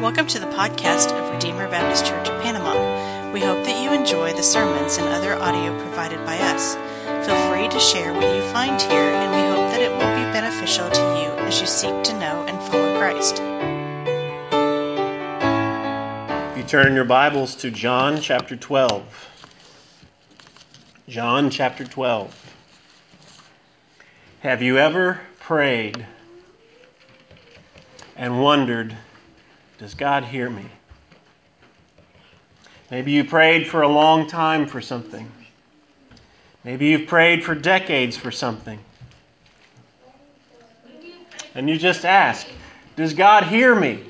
Welcome to the podcast of Redeemer Baptist Church of Panama. We hope that you enjoy the sermons and other audio provided by us. Feel free to share what you find here, and we hope that it will be beneficial to you as you seek to know and follow Christ. You turn your Bibles to John chapter 12. John chapter 12. Have you ever prayed and wondered, does God hear me? Maybe you prayed for a long time for something. Maybe you've prayed for decades for something. And you just ask, does God hear me?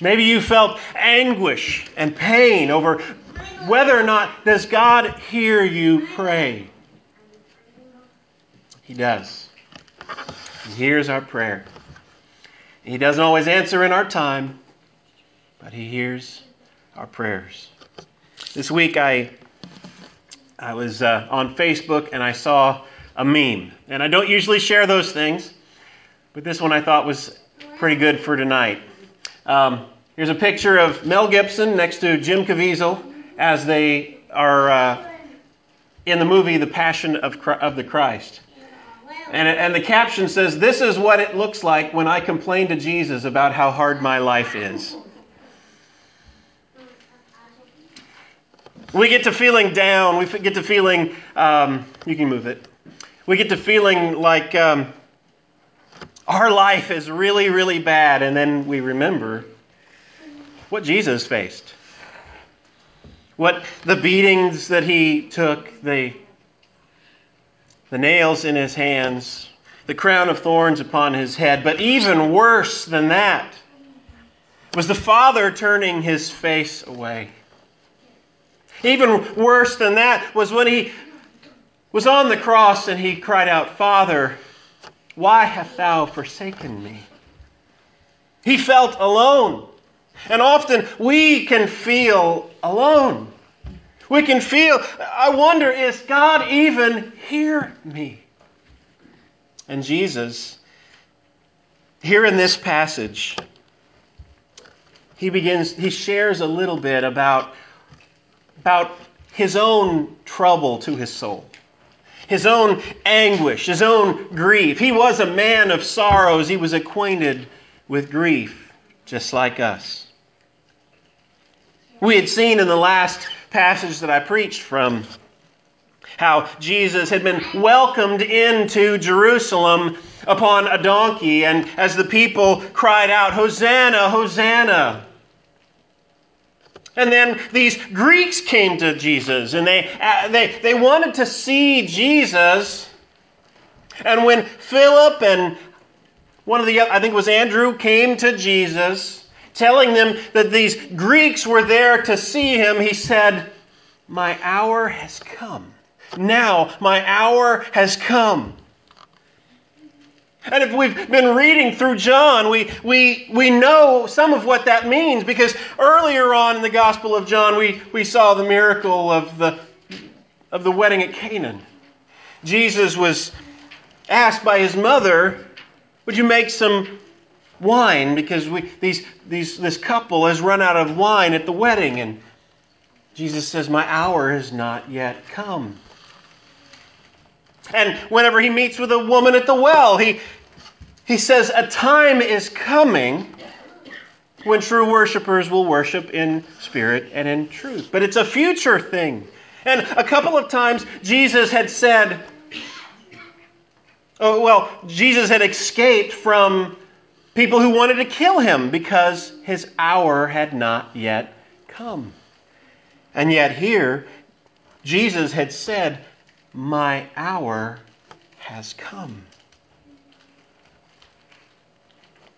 Maybe you felt anguish and pain over whether or not does God hear you pray. He does. He hears our prayer. He doesn't always answer in our time, but He hears our prayers. This week I, I was uh, on Facebook and I saw a meme. And I don't usually share those things, but this one I thought was pretty good for tonight. Um, here's a picture of Mel Gibson next to Jim Caviezel as they are uh, in the movie The Passion of, of the Christ. And, and the caption says, This is what it looks like when I complain to Jesus about how hard my life is. We get to feeling down. We get to feeling, um, you can move it. We get to feeling like um, our life is really, really bad. And then we remember what Jesus faced. What the beatings that he took, the the nails in his hands, the crown of thorns upon his head. But even worse than that was the Father turning his face away. Even worse than that was when he was on the cross and he cried out, Father, why hast thou forsaken me? He felt alone. And often we can feel alone. We can feel, I wonder, is God even hear me? And Jesus, here in this passage, he begins, he shares a little bit about, about his own trouble to his soul, his own anguish, his own grief. He was a man of sorrows, he was acquainted with grief, just like us. We had seen in the last passage that I preached from how Jesus had been welcomed into Jerusalem upon a donkey, and as the people cried out, Hosanna, Hosanna. And then these Greeks came to Jesus, and they, uh, they, they wanted to see Jesus. And when Philip and one of the, I think it was Andrew, came to Jesus, telling them that these Greeks were there to see him, he said, My hour has come. Now, my hour has come. And if we've been reading through John, we, we, we know some of what that means because earlier on in the Gospel of John, we, we saw the miracle of the, of the wedding at Canaan. Jesus was asked by his mother, Would you make some wine because we, these, these, this couple has run out of wine at the wedding. And Jesus says, My hour has not yet come. And whenever he meets with a woman at the well, he, he says, A time is coming when true worshipers will worship in spirit and in truth. But it's a future thing. And a couple of times Jesus had said, Oh, well, Jesus had escaped from people who wanted to kill him because his hour had not yet come. And yet, here, Jesus had said, My hour has come.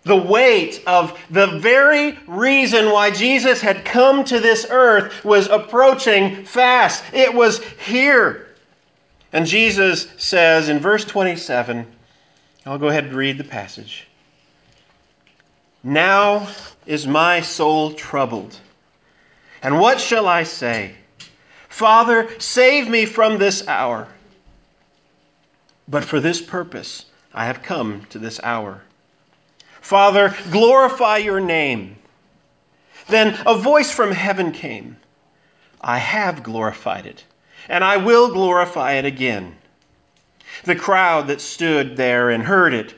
The weight of the very reason why Jesus had come to this earth was approaching fast. It was here. And Jesus says in verse 27, I'll go ahead and read the passage. Now is my soul troubled. And what shall I say? Father, save me from this hour. But for this purpose I have come to this hour. Father, glorify your name. Then a voice from heaven came I have glorified it, and I will glorify it again. The crowd that stood there and heard it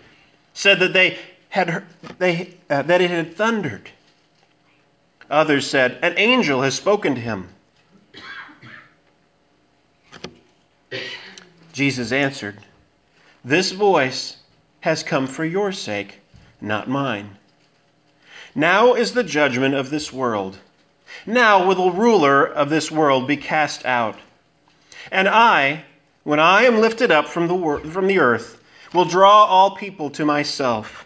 said that they had they uh, that it had thundered. Others said, "An angel has spoken to him." Jesus answered, "This voice has come for your sake, not mine. Now is the judgment of this world. Now will the ruler of this world be cast out. And I, when I am lifted up from the, from the earth, will draw all people to myself.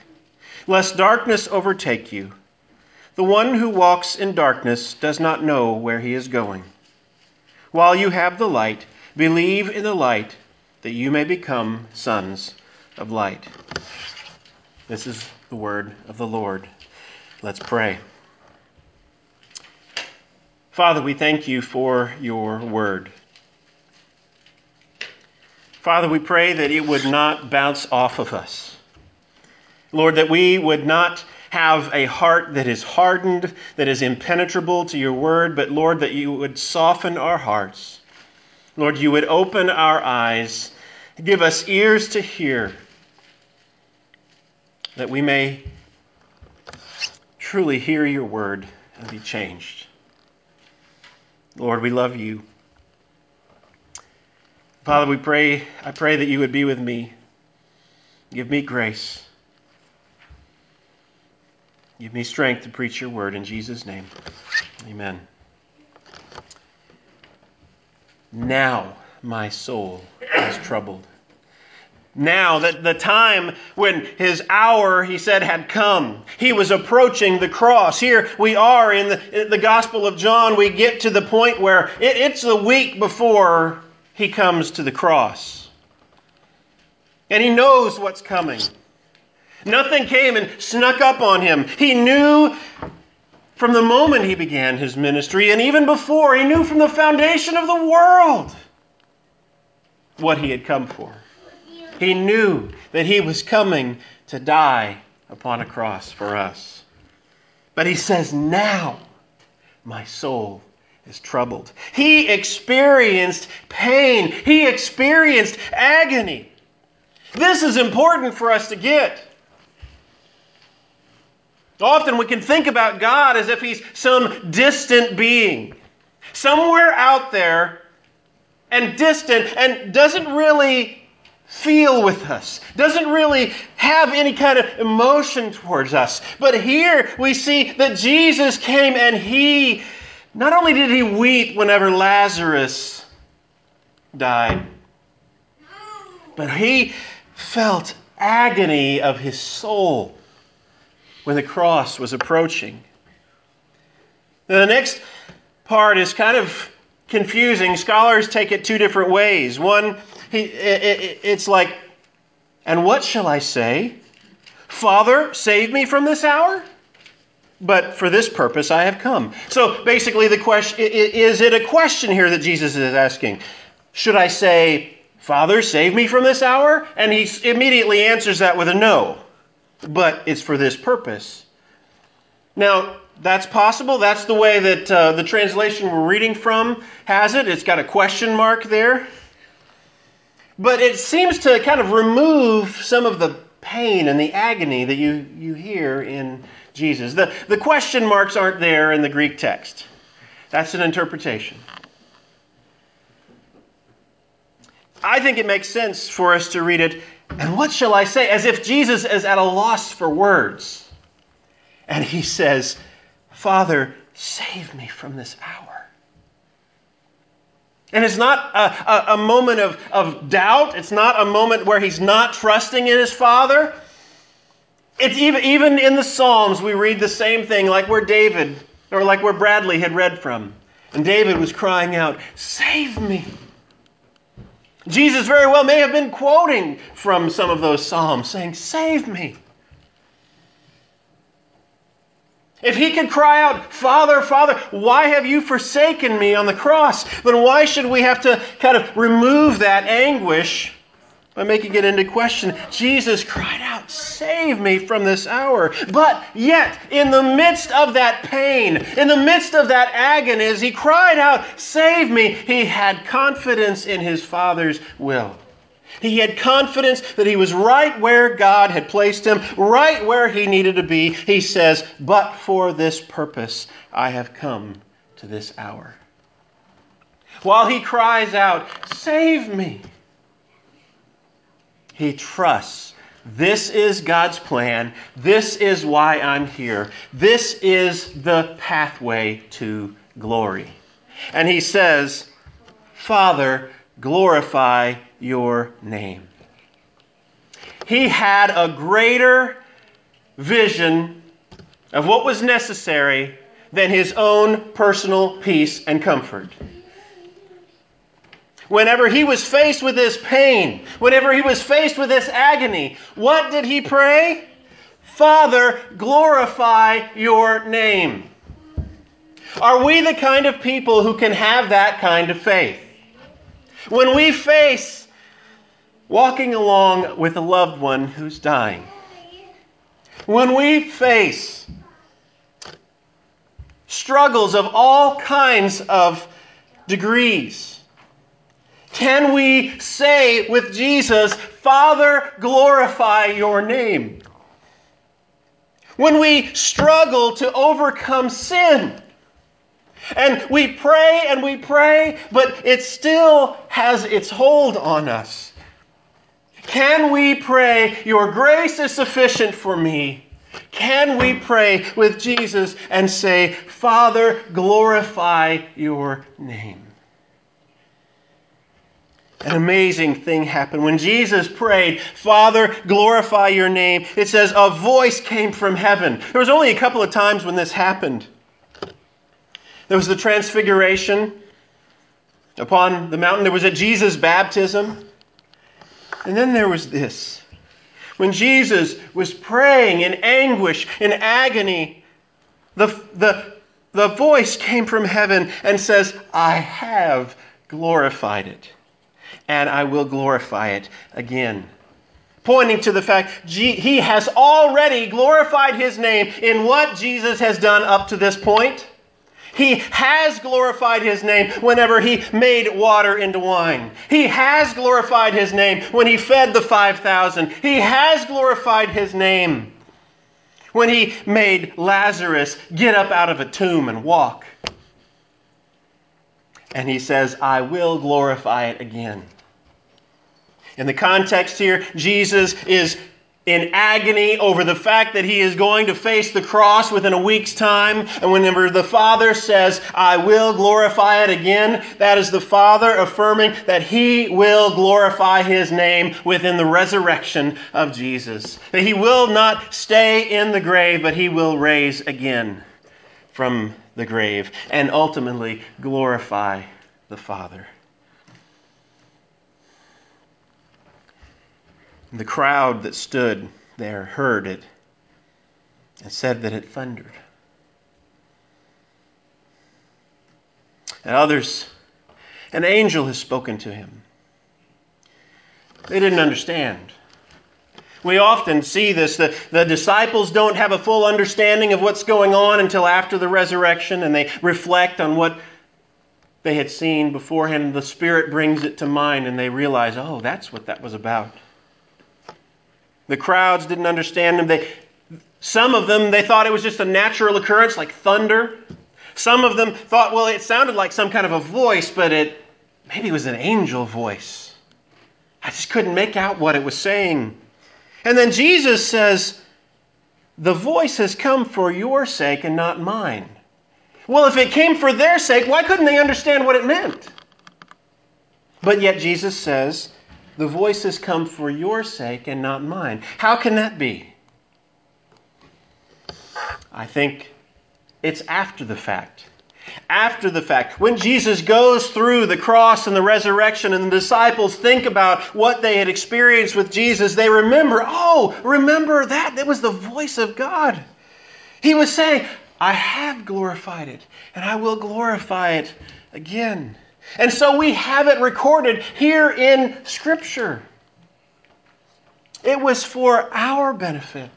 lest darkness overtake you. The one who walks in darkness does not know where he is going. While you have the light, believe in the light that you may become sons of light. This is the word of the Lord. Let's pray. Father, we thank you for your word. Father, we pray that it would not bounce off of us. Lord, that we would not have a heart that is hardened, that is impenetrable to your word, but Lord, that you would soften our hearts. Lord, you would open our eyes, give us ears to hear, that we may truly hear your word and be changed. Lord, we love you. Father, we pray, I pray that you would be with me. Give me grace. Give me strength to preach your word in Jesus' name. Amen. Now my soul is troubled. Now that the time when his hour, he said, had come, he was approaching the cross. Here we are in the, in the Gospel of John. We get to the point where it, it's the week before he comes to the cross. And he knows what's coming. Nothing came and snuck up on him. He knew from the moment he began his ministry, and even before, he knew from the foundation of the world what he had come for. He knew that he was coming to die upon a cross for us. But he says, Now my soul is troubled. He experienced pain, he experienced agony. This is important for us to get. Often we can think about God as if he's some distant being, somewhere out there and distant, and doesn't really feel with us, doesn't really have any kind of emotion towards us. But here we see that Jesus came and he, not only did he weep whenever Lazarus died, but he felt agony of his soul when the cross was approaching. The next part is kind of confusing. Scholars take it two different ways. One, he, it, it's like, and what shall I say? Father, save me from this hour? But for this purpose I have come. So basically, the question is it a question here that Jesus is asking? Should I say, Father, save me from this hour? And he immediately answers that with a no. But it's for this purpose. Now, that's possible. That's the way that uh, the translation we're reading from has it. It's got a question mark there. But it seems to kind of remove some of the pain and the agony that you, you hear in Jesus. The, the question marks aren't there in the Greek text, that's an interpretation. I think it makes sense for us to read it, and what shall I say? As if Jesus is at a loss for words. And he says, Father, save me from this hour. And it's not a, a, a, moment of, of doubt. It's not a moment where he's not trusting in his Father. It's even, even in the Psalms, we read the same thing, like where David, or like where Bradley had read from. And David was crying out, Save me. Jesus very well may have been quoting from some of those Psalms, saying, Save me. If he could cry out, Father, Father, why have you forsaken me on the cross? Then why should we have to kind of remove that anguish by making it into question? Jesus cried out, Save me from this hour. But yet, in the midst of that pain, in the midst of that agony, as he cried out, Save me, he had confidence in his Father's will. He had confidence that he was right where God had placed him, right where he needed to be. He says, But for this purpose I have come to this hour. While he cries out, Save me, he trusts. This is God's plan. This is why I'm here. This is the pathway to glory. And he says, Father, glorify your name. He had a greater vision of what was necessary than his own personal peace and comfort. Whenever he was faced with this pain, whenever he was faced with this agony, what did he pray? Father, glorify your name. Are we the kind of people who can have that kind of faith? When we face walking along with a loved one who's dying, when we face struggles of all kinds of degrees, can we say with Jesus, Father, glorify your name? When we struggle to overcome sin, and we pray and we pray, but it still has its hold on us. Can we pray, Your grace is sufficient for me? Can we pray with Jesus and say, Father, glorify your name? An amazing thing happened. When Jesus prayed, Father, glorify your name, it says a voice came from heaven. There was only a couple of times when this happened. There was the transfiguration upon the mountain. There was at Jesus' baptism. And then there was this. When Jesus was praying in anguish, in agony, the, the, the voice came from heaven and says, I have glorified it, and I will glorify it again. Pointing to the fact he has already glorified his name in what Jesus has done up to this point. He has glorified his name whenever he made water into wine. He has glorified his name when he fed the 5,000. He has glorified his name when he made Lazarus get up out of a tomb and walk. And he says, I will glorify it again. In the context here, Jesus is in agony over the fact that he is going to face the cross within a week's time. And whenever the Father says, I will glorify it again, that is the Father affirming that he will glorify his name within the resurrection of Jesus. That he will not stay in the grave, but he will raise again from the grave and ultimately glorify the Father. The crowd that stood there heard it and said that it thundered. And others, an angel has spoken to him. They didn't understand. We often see this. The, the disciples don't have a full understanding of what's going on until after the resurrection, and they reflect on what they had seen beforehand. The Spirit brings it to mind, and they realize, oh, that's what that was about. The crowds didn't understand him. They, some of them, they thought it was just a natural occurrence like thunder. Some of them thought, well, it sounded like some kind of a voice, but it maybe it was an angel voice. I just couldn't make out what it was saying. And then Jesus says, The voice has come for your sake and not mine. Well, if it came for their sake, why couldn't they understand what it meant? But yet Jesus says, the voice has come for your sake and not mine. How can that be? I think it's after the fact. After the fact, when Jesus goes through the cross and the resurrection, and the disciples think about what they had experienced with Jesus, they remember, oh, remember that? That was the voice of God. He was saying, I have glorified it, and I will glorify it again. And so we have it recorded here in Scripture. It was for our benefit.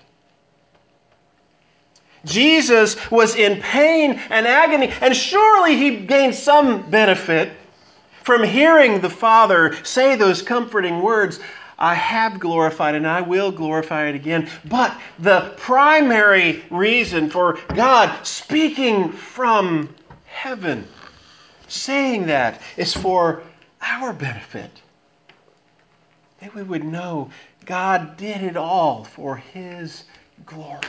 Jesus was in pain and agony, and surely he gained some benefit from hearing the Father say those comforting words I have glorified and I will glorify it again. But the primary reason for God speaking from heaven, saying that, is for our benefit. That we would know God did it all for His glory.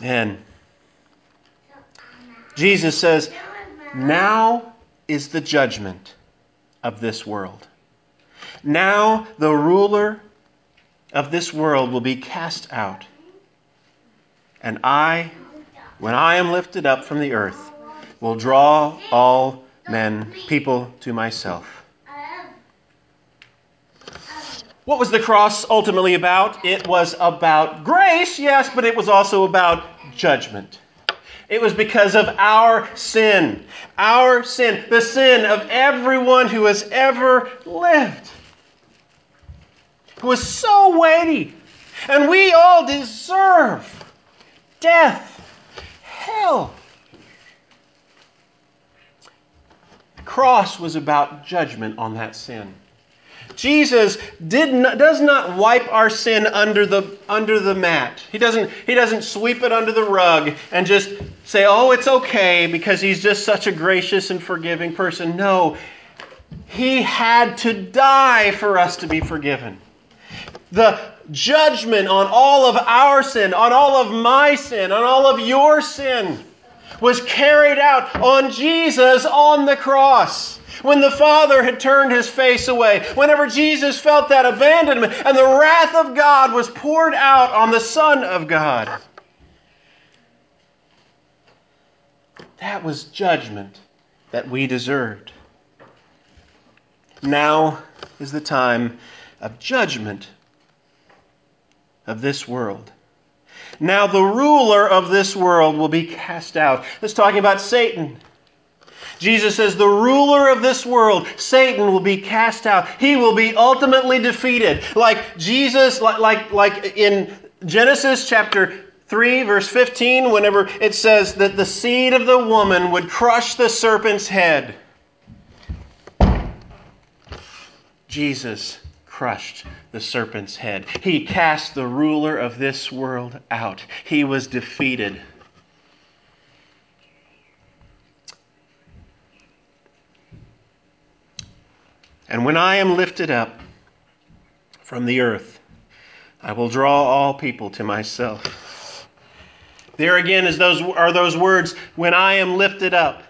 Then Jesus says, Now is the judgment of this world. Now the ruler of this world will be cast out. And I, when I am lifted up from the earth, will draw all men, people to myself. What was the cross ultimately about? It was about grace, yes, but it was also about judgment. It was because of our sin. Our sin. The sin of everyone who has ever lived. It was so weighty. And we all deserve death, hell. The cross was about judgment on that sin. Jesus did not, does not wipe our sin under the, under the mat. He doesn't, he doesn't sweep it under the rug and just say, oh, it's okay because he's just such a gracious and forgiving person. No, he had to die for us to be forgiven. The judgment on all of our sin, on all of my sin, on all of your sin was carried out on Jesus on the cross when the Father had turned his face away, whenever Jesus felt that abandonment, and the wrath of God was poured out on the Son of God. That was judgment that we deserved. Now is the time of judgment of this world. Now the ruler of this world will be cast out. It's talking about Satan. Jesus says, The ruler of this world, Satan, will be cast out. He will be ultimately defeated. Like Jesus, like, like, like in Genesis chapter 3, verse 15, whenever it says that the seed of the woman would crush the serpent's head. Jesus crushed the serpent's head. He cast the ruler of this world out. He was defeated. And when I am lifted up from the earth, I will draw all people to myself. There again is those, are those words, when I am lifted up.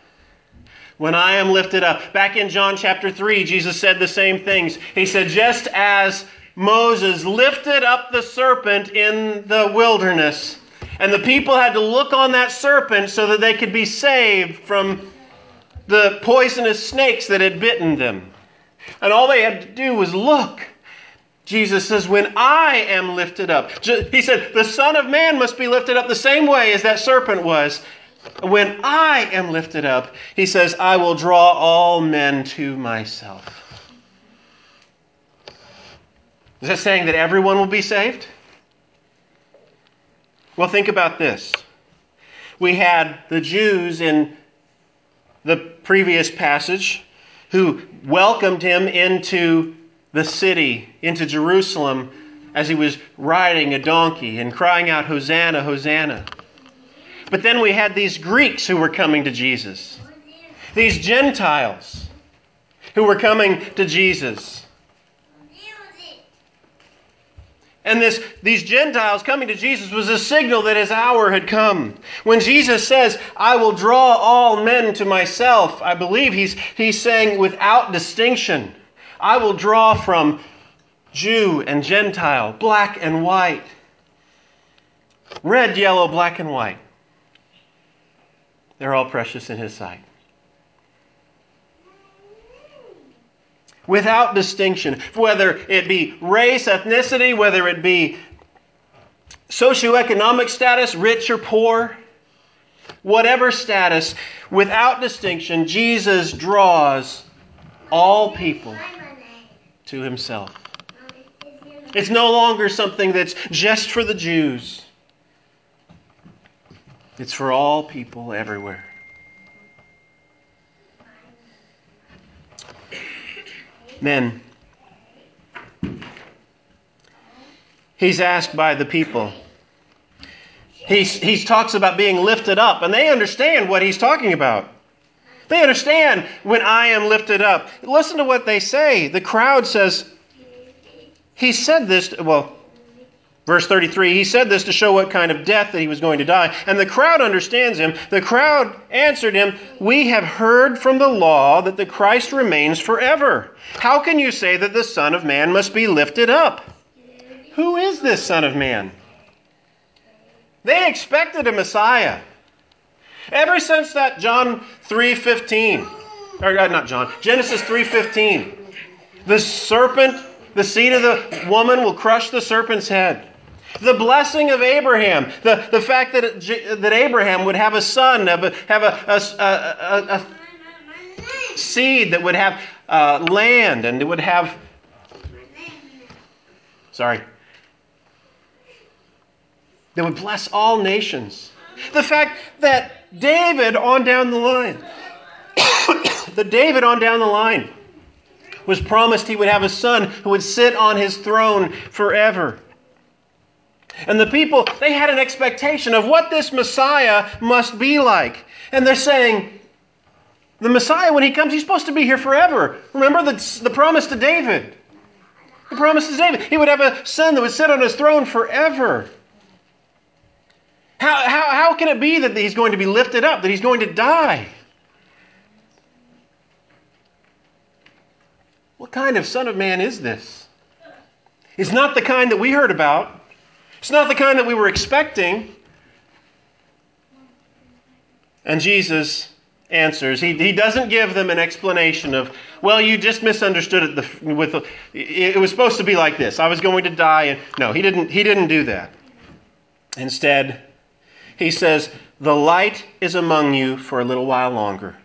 When I am lifted up. Back in John chapter 3, Jesus said the same things. He said, Just as Moses lifted up the serpent in the wilderness, and the people had to look on that serpent so that they could be saved from the poisonous snakes that had bitten them. And all they had to do was look. Jesus says, When I am lifted up, he said, the Son of Man must be lifted up the same way as that serpent was. When I am lifted up, he says, I will draw all men to myself. Is that saying that everyone will be saved? Well, think about this. We had the Jews in the previous passage who welcomed him into the city, into Jerusalem, as he was riding a donkey and crying out, Hosanna, Hosanna. But then we had these Greeks who were coming to Jesus, these Gentiles who were coming to Jesus. And this, these Gentiles coming to Jesus was a signal that his hour had come. When Jesus says, I will draw all men to myself, I believe he's, he's saying without distinction, I will draw from Jew and Gentile, black and white, red, yellow, black and white. They're all precious in His sight. Without distinction, whether it be race, ethnicity, whether it be socioeconomic status, rich or poor, whatever status, without distinction, Jesus draws all people to himself. It's no longer something that's just for the Jews, it's for all people everywhere. Men, he's asked by the people. He, he talks about being lifted up, and they understand what he's talking about. They understand when I am lifted up. Listen to what they say. The crowd says, He said this, well, verse 33, He said this to show what kind of death that he was going to die. And the crowd understands him. The crowd answered him, We have heard from the law that the Christ remains forever. How can you say that the Son of Man must be lifted up? Who is this Son of Man? They expected a Messiah. Ever since that John 3:15, or uh, not John, Genesis 3:15, the serpent, the seed of the woman will crush the serpent's head. The blessing of Abraham, the, the fact that, that Abraham would have a son, have a, have a, a, a, a seed that would have uh, land and it would have, sorry, that would bless all nations. The fact that David on down the line, the David on down the line was promised he would have a son who would sit on his throne forever. And the people, they had an expectation of what this Messiah must be like. And they're saying, the Messiah, when he comes, he's supposed to be here forever. Remember the, the promise to David. The promise to David. He would have a son that would sit on his throne forever. How, how, how can it be that he's going to be lifted up, that he's going to die? What kind of Son of Man is this? It's not the kind that we heard about. It's not the kind that we were expecting. And Jesus answers. He, he doesn't give them an explanation of, well, you just misunderstood it. The, with the, it was supposed to be like this. I was going to die, and no, he didn't. He didn't do that. Instead, he says, The light is among you for a little while longer.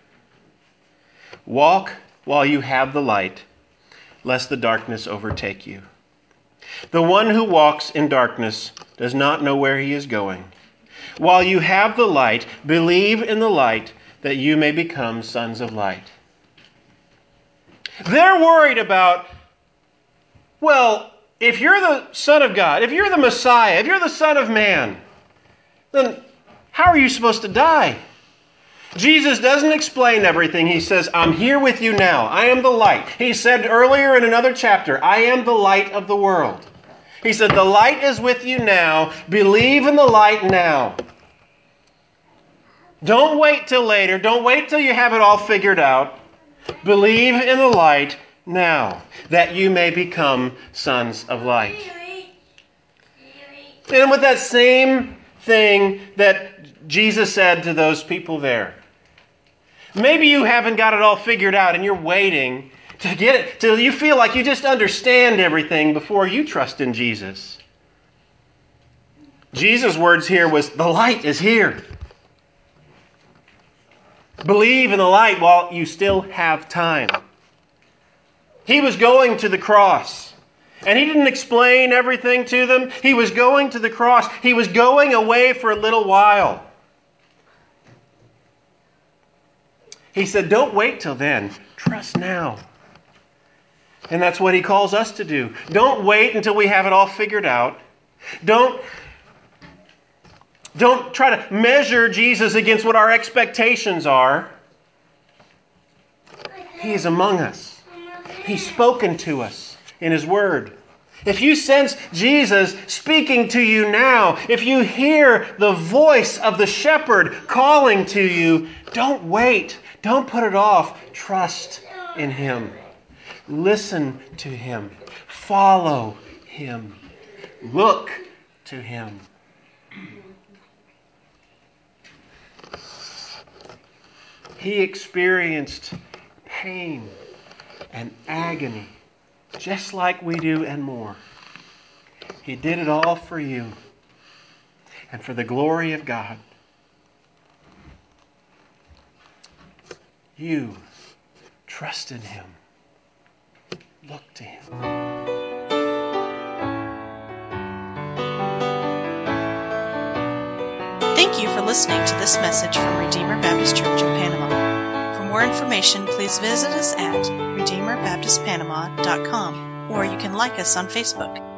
Walk while you have the light, lest the darkness overtake you. The one who walks in darkness does not know where he is going. While you have the light, believe in the light that you may become sons of light. They're worried about, well, if you're the Son of God, if you're the Messiah, if you're the Son of Man, then how are you supposed to die? Jesus doesn't explain everything. He says, I'm here with you now. I am the light. He said earlier in another chapter, I am the light of the world. He said, The light is with you now. Believe in the light now. Don't wait till later. Don't wait till you have it all figured out. Believe in the light now, that you may become sons of light. And with that same thing that Jesus said to those people there. Maybe you haven't got it all figured out and you're waiting to get it till you feel like you just understand everything before you trust in Jesus. Jesus' words here was the light is here. Believe in the light while you still have time. He was going to the cross. And he didn't explain everything to them. He was going to the cross. He was going away for a little while. He said, Don't wait till then. Trust now. And that's what he calls us to do. Don't wait until we have it all figured out. Don't, don't try to measure Jesus against what our expectations are. He is among us, He's spoken to us in His Word. If you sense Jesus speaking to you now, if you hear the voice of the shepherd calling to you, don't wait. Don't put it off. Trust in Him. Listen to him. Follow him. Look to him. He experienced pain and agony just like we do and more. He did it all for you and for the glory of God. You trust in Him. Look to Him. Thank you for listening to this message from Redeemer Baptist Church in Panama. For more information, please visit us at RedeemerBaptistPanama.com or you can like us on Facebook.